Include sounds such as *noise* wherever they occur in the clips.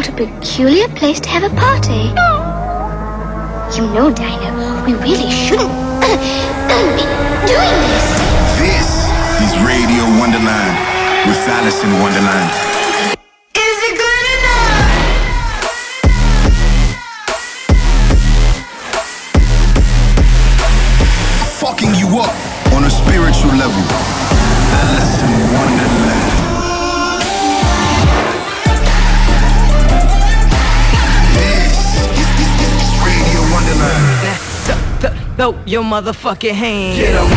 What a peculiar place to have a party. You know, Dinah, we really shouldn't *coughs* be doing this. This is Radio Wonderland with Alison Wonderland. Your motherfucking hand. Get em.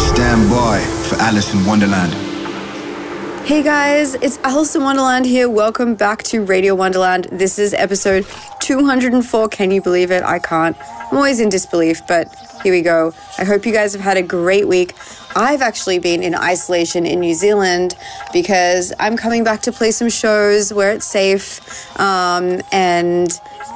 Stand by for Alison Wonderland. Hey guys, it's Alison Wonderland here. Welcome back to Radio Wonderland. This is episode 204. Can you believe it? I can't. I'm always in disbelief, but here we go. I hope you guys have had a great week. I've actually been in isolation in New Zealand because I'm coming back to play some shows where it's safe um, and,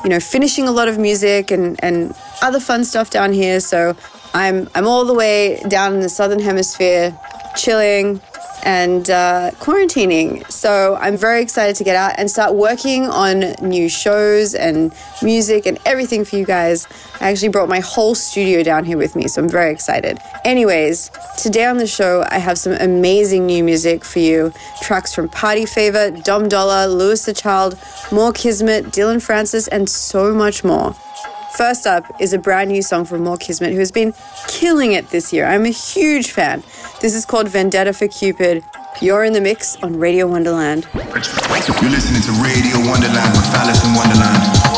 you know, finishing a lot of music and, and other fun stuff down here. So I'm, I'm all the way down in the Southern Hemisphere, chilling, and uh, quarantining. So I'm very excited to get out and start working on new shows and music and everything for you guys. I actually brought my whole studio down here with me, so I'm very excited. Anyways, today on the show, I have some amazing new music for you tracks from Party Favor, Dom Dolla, Louis the Child, Moore Kismet, Dillon Francis, and so much more. First up is a brand new song from Moore Kismet, who has been killing it this year. I'm a huge fan. This is called Vendetta for Cupid. You're in the mix on Radio Wonderland. You're listening to Radio Wonderland with Alison Wonderland.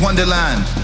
Wonderland.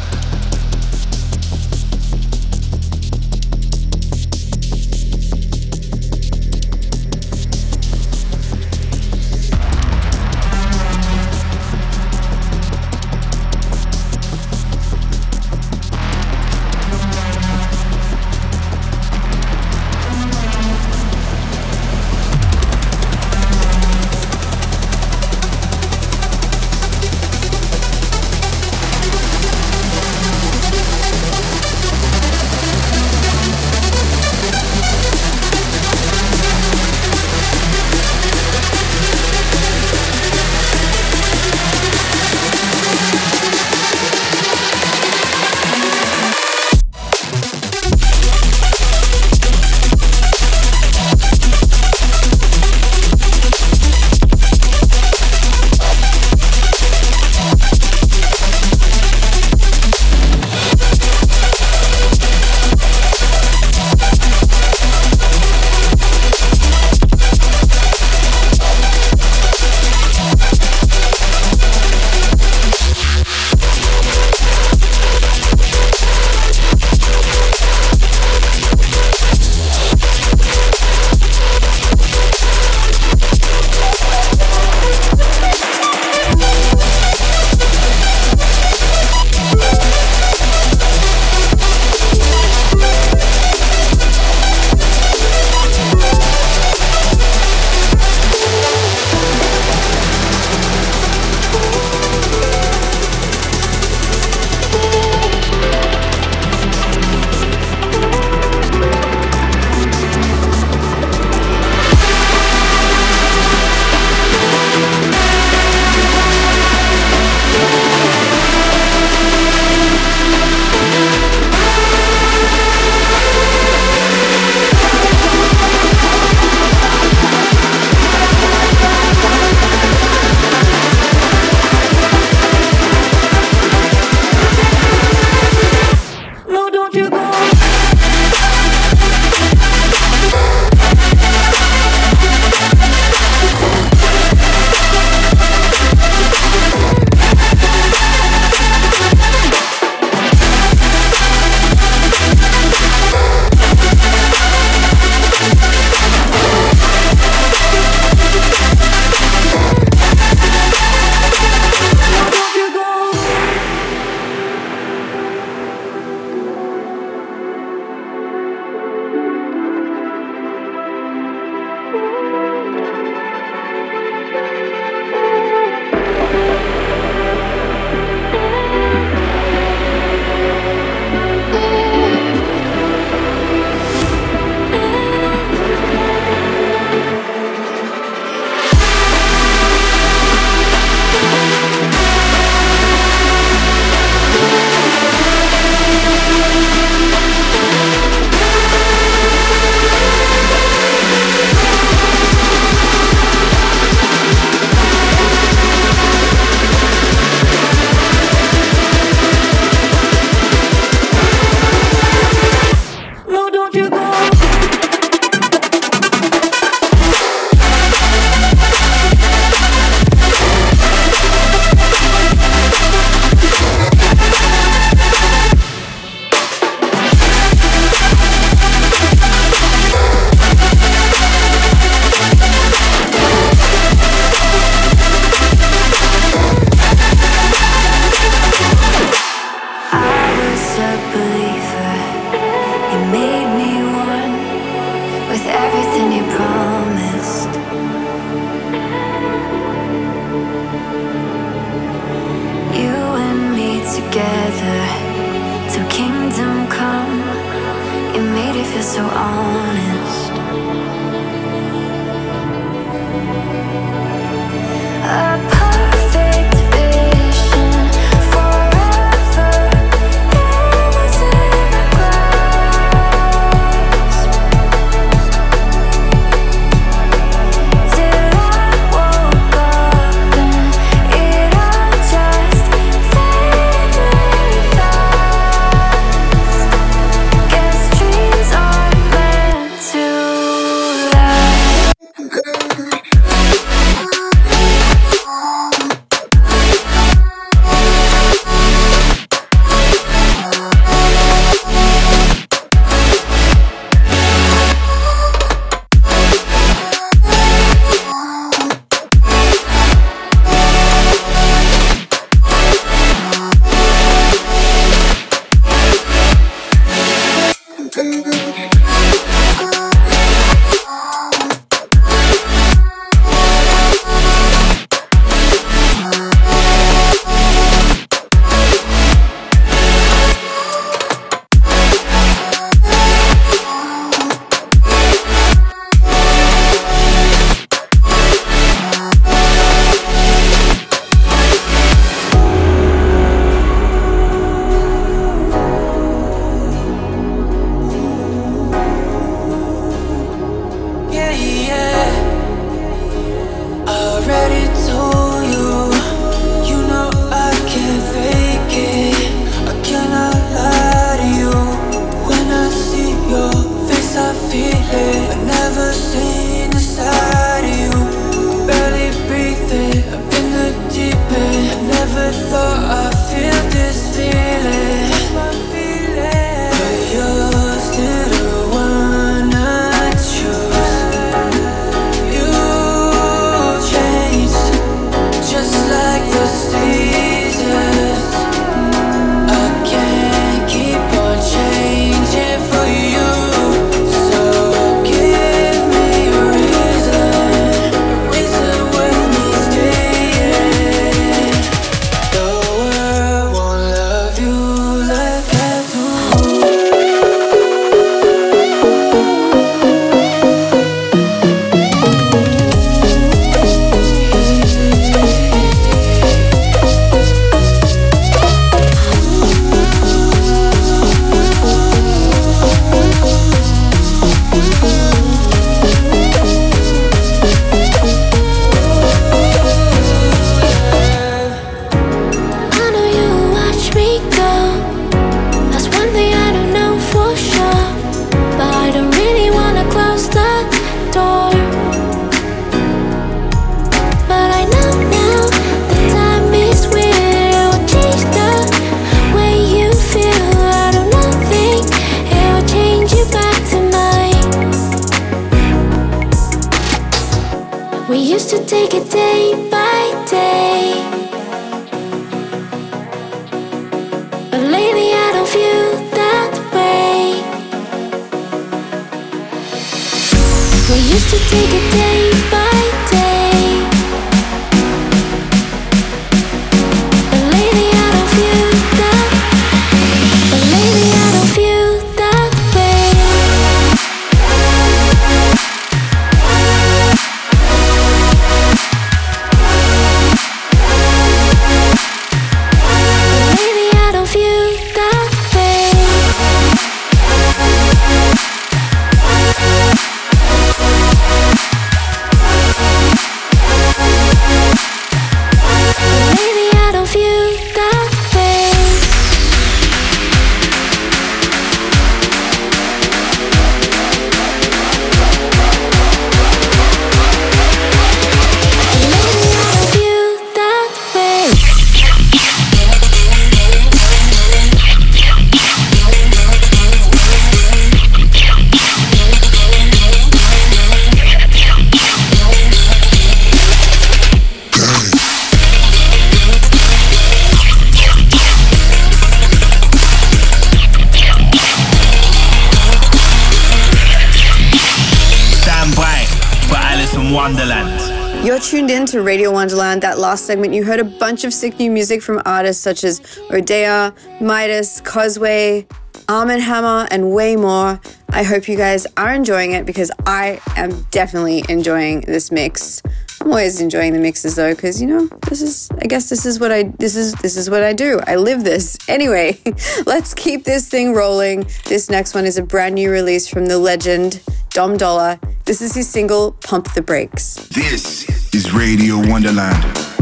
You're tuned in to Radio Wonderland. That last segment, you heard a bunch of sick new music from artists such as Odea, Midas, Cosway, Arm and Hammer, and way more. I hope you guys are enjoying it because I am definitely enjoying this mix. I'm always enjoying the mixes though, because you know, this is I guess this is what I this is this is what I do. I live this. *laughs* Anyway, *laughs* let's keep this thing rolling. This next one is a brand new release from the legend Dom Dolla. This is his single Pump the Brakes. This is Radio Wonderland.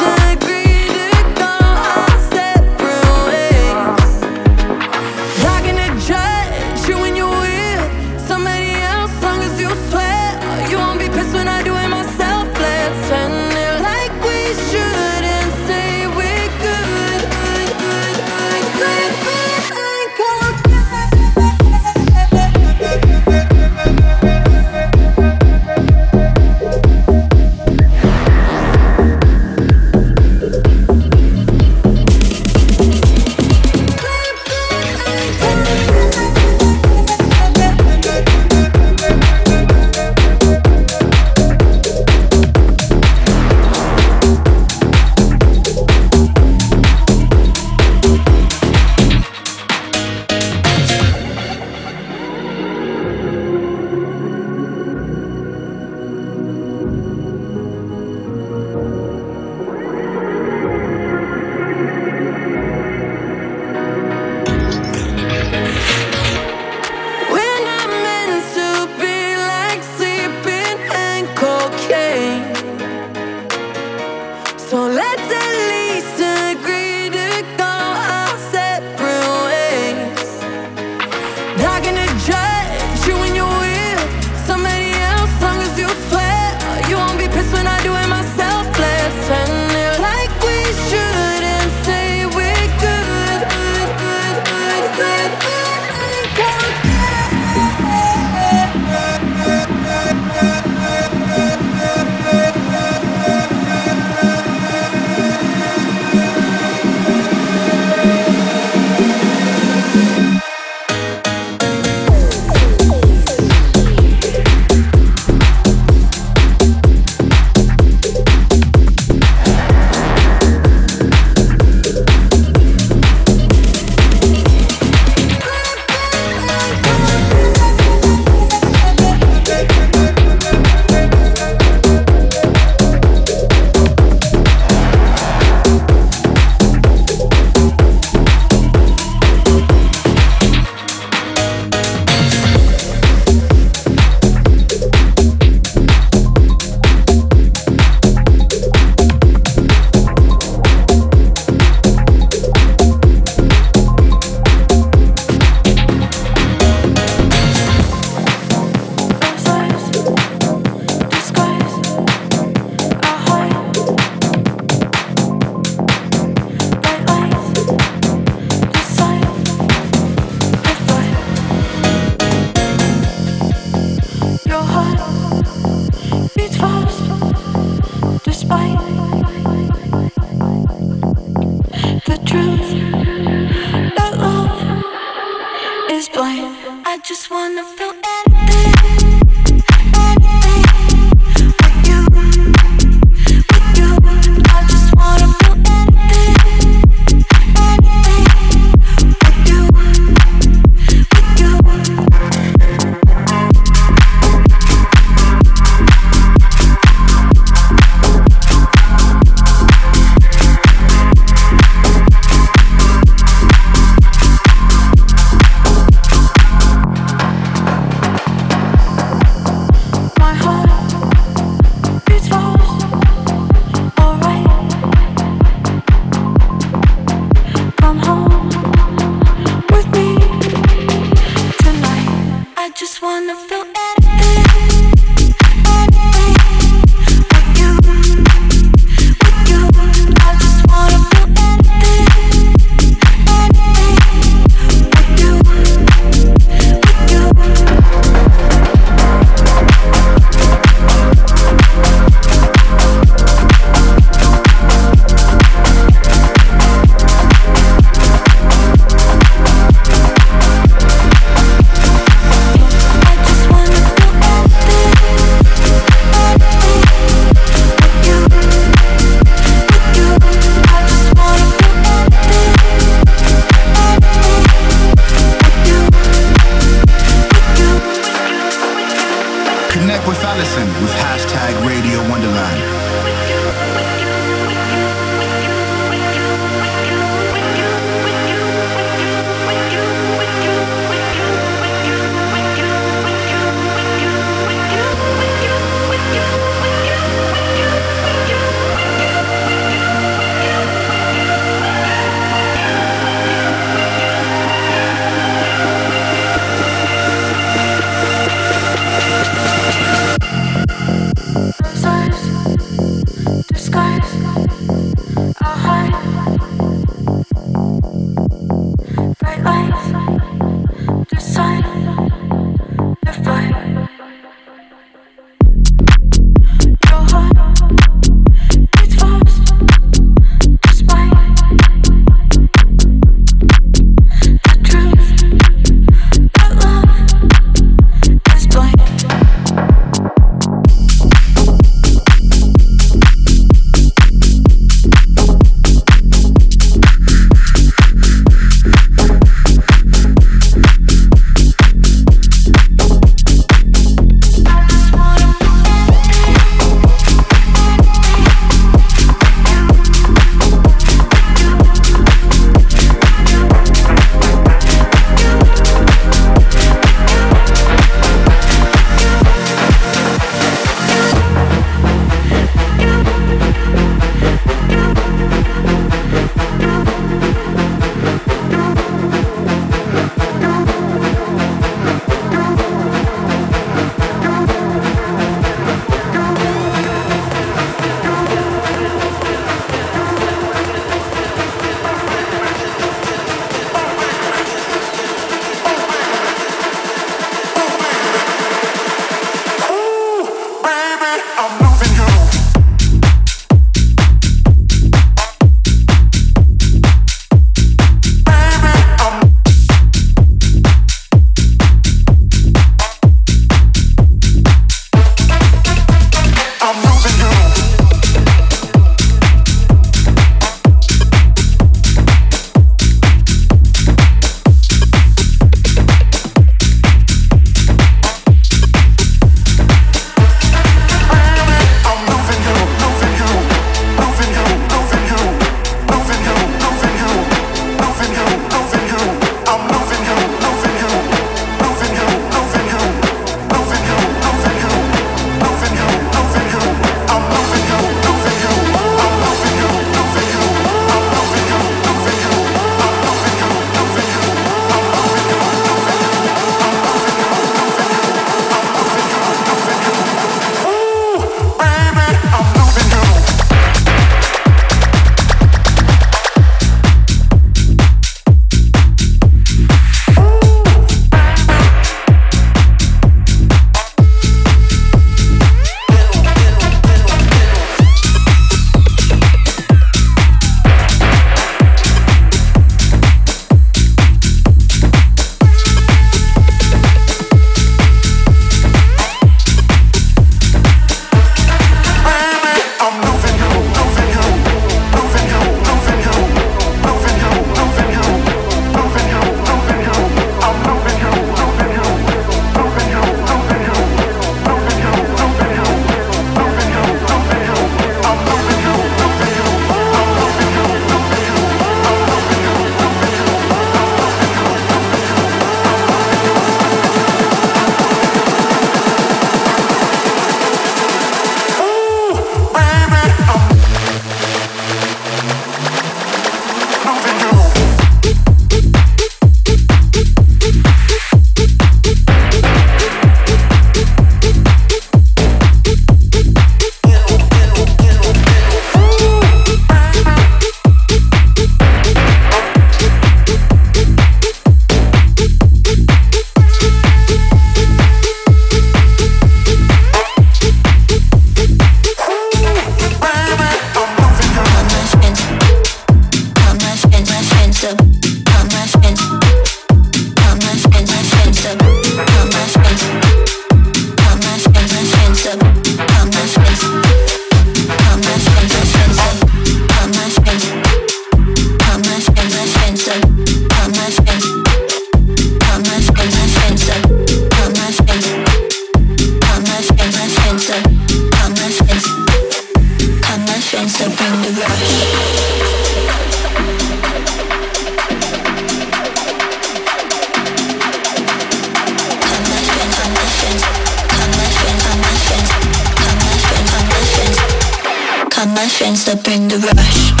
Friends to bring the rush.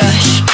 Rush.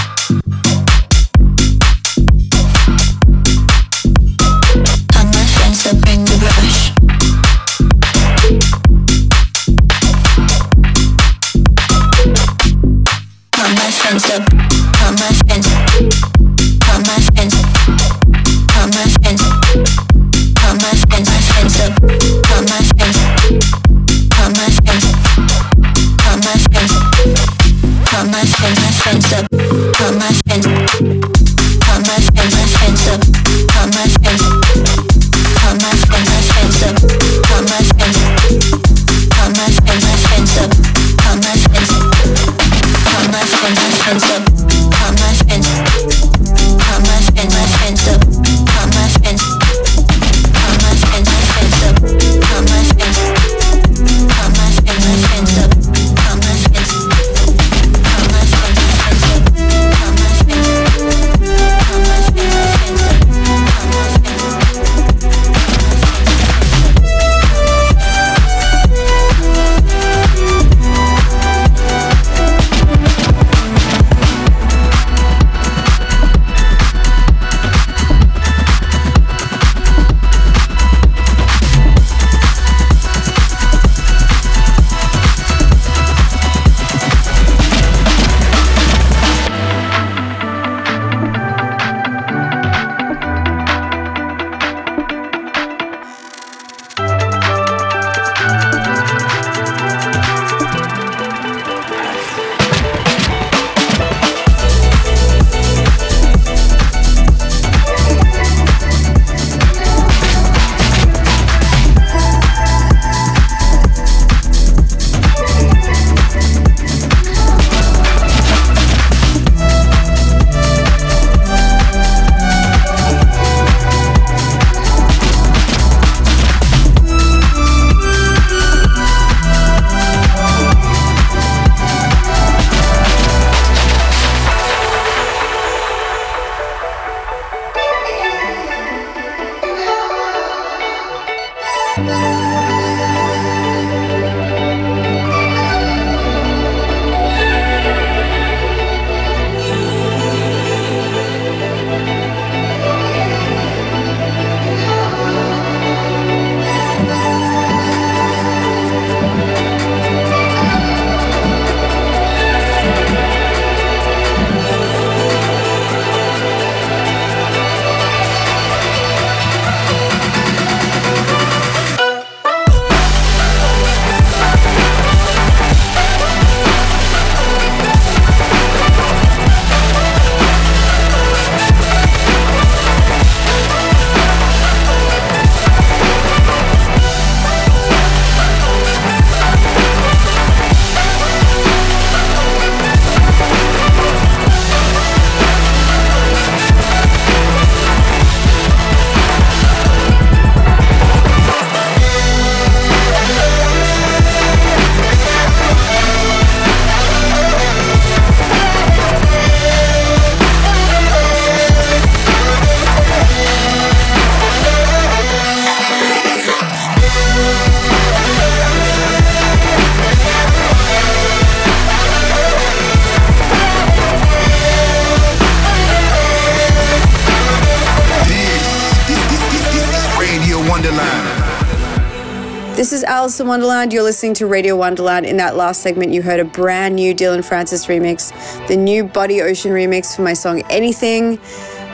Wonderland. You're listening to Radio Wonderland. In that last segment, you heard a brand new Dillon Francis remix, the new Body Ocean remix for my song Anything,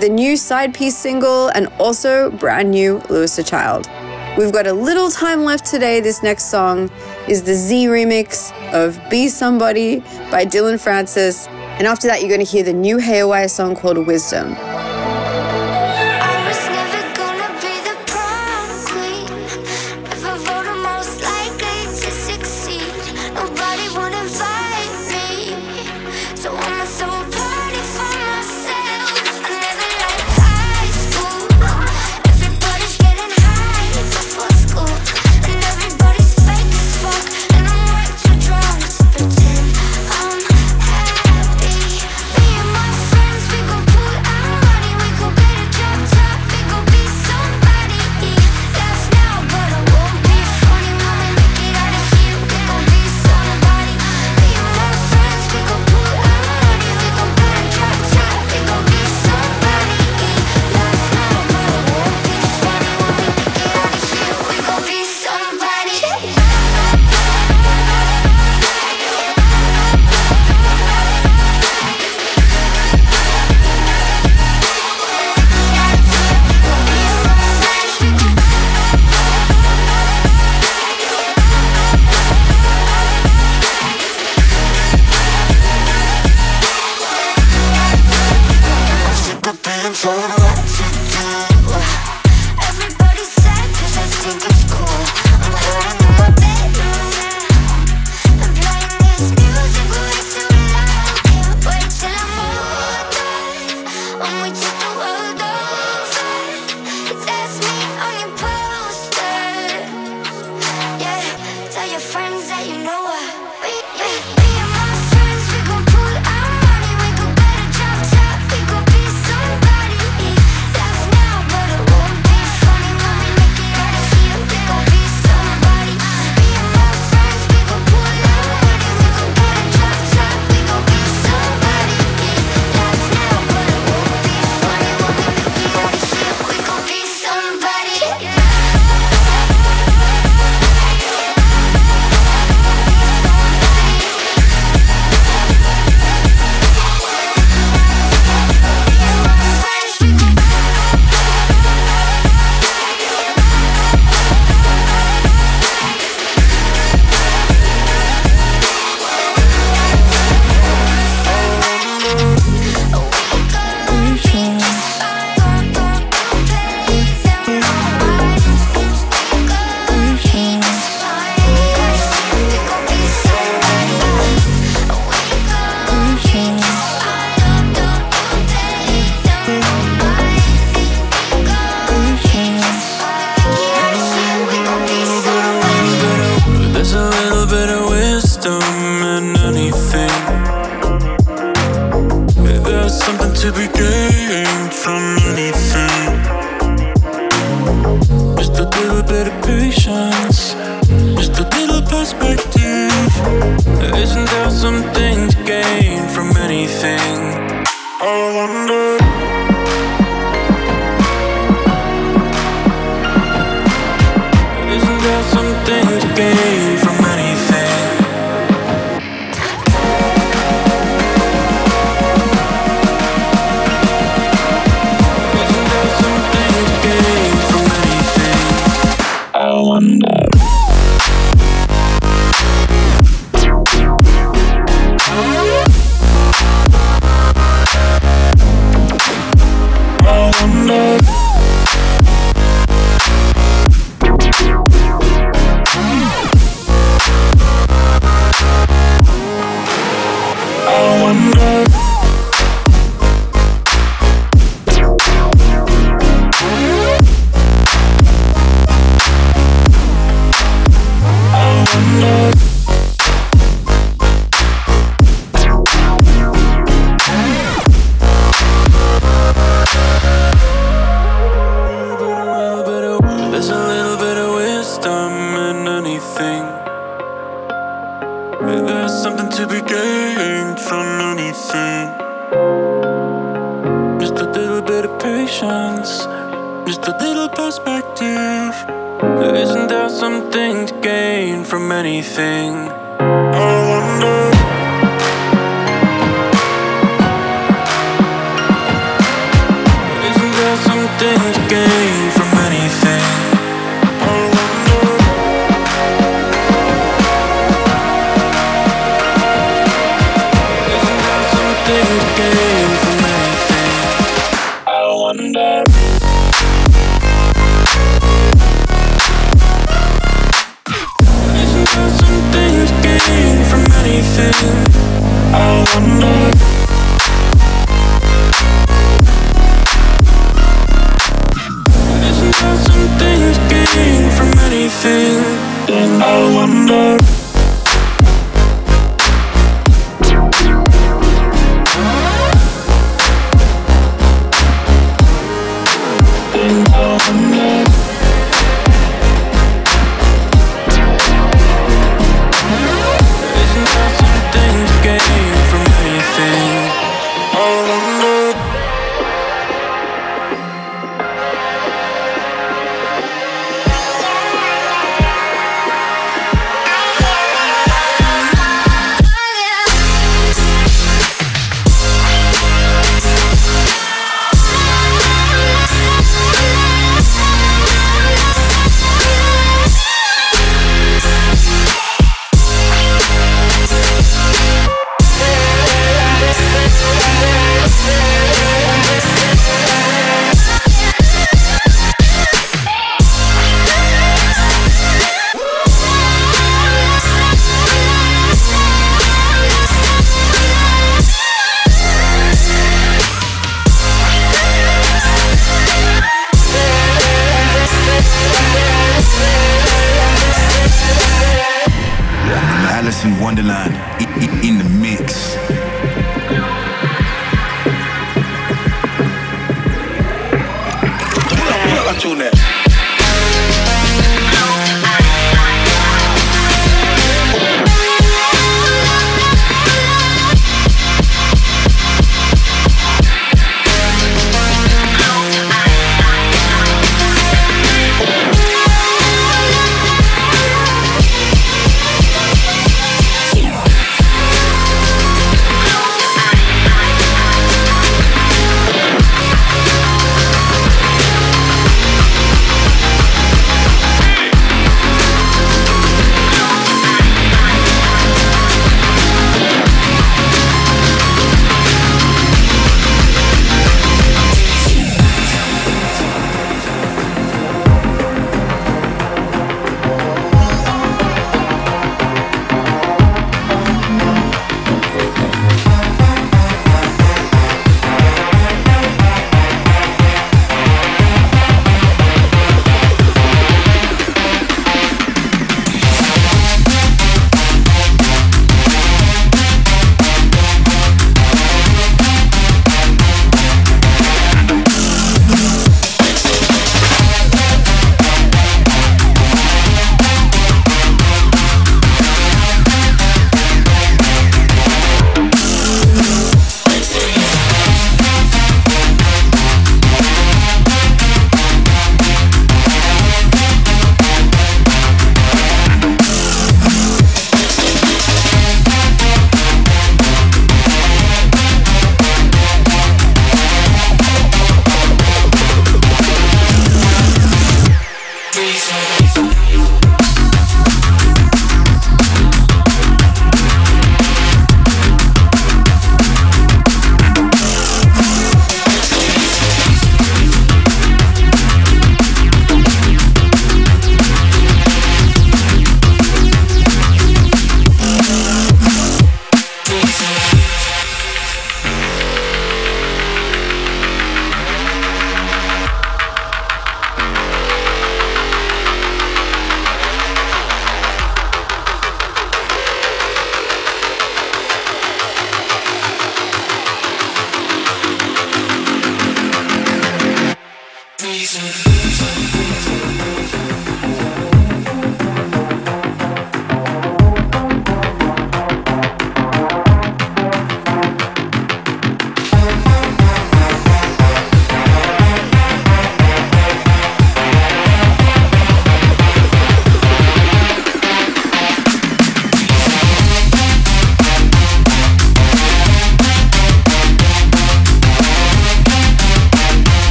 the new SIDEPIECE single, and also brand new Louis the Child. We've got a little time left today. This next song is the Z remix of Be Somebody by Dillon Francis. And after that, you're going to hear the new Haywyre song called Wisdom.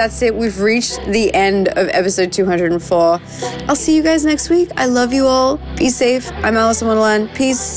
that's it. We've reached the end of episode 204. I'll see you guys next week. I love you all. Be safe. I'm Alison Wonderland. Peace.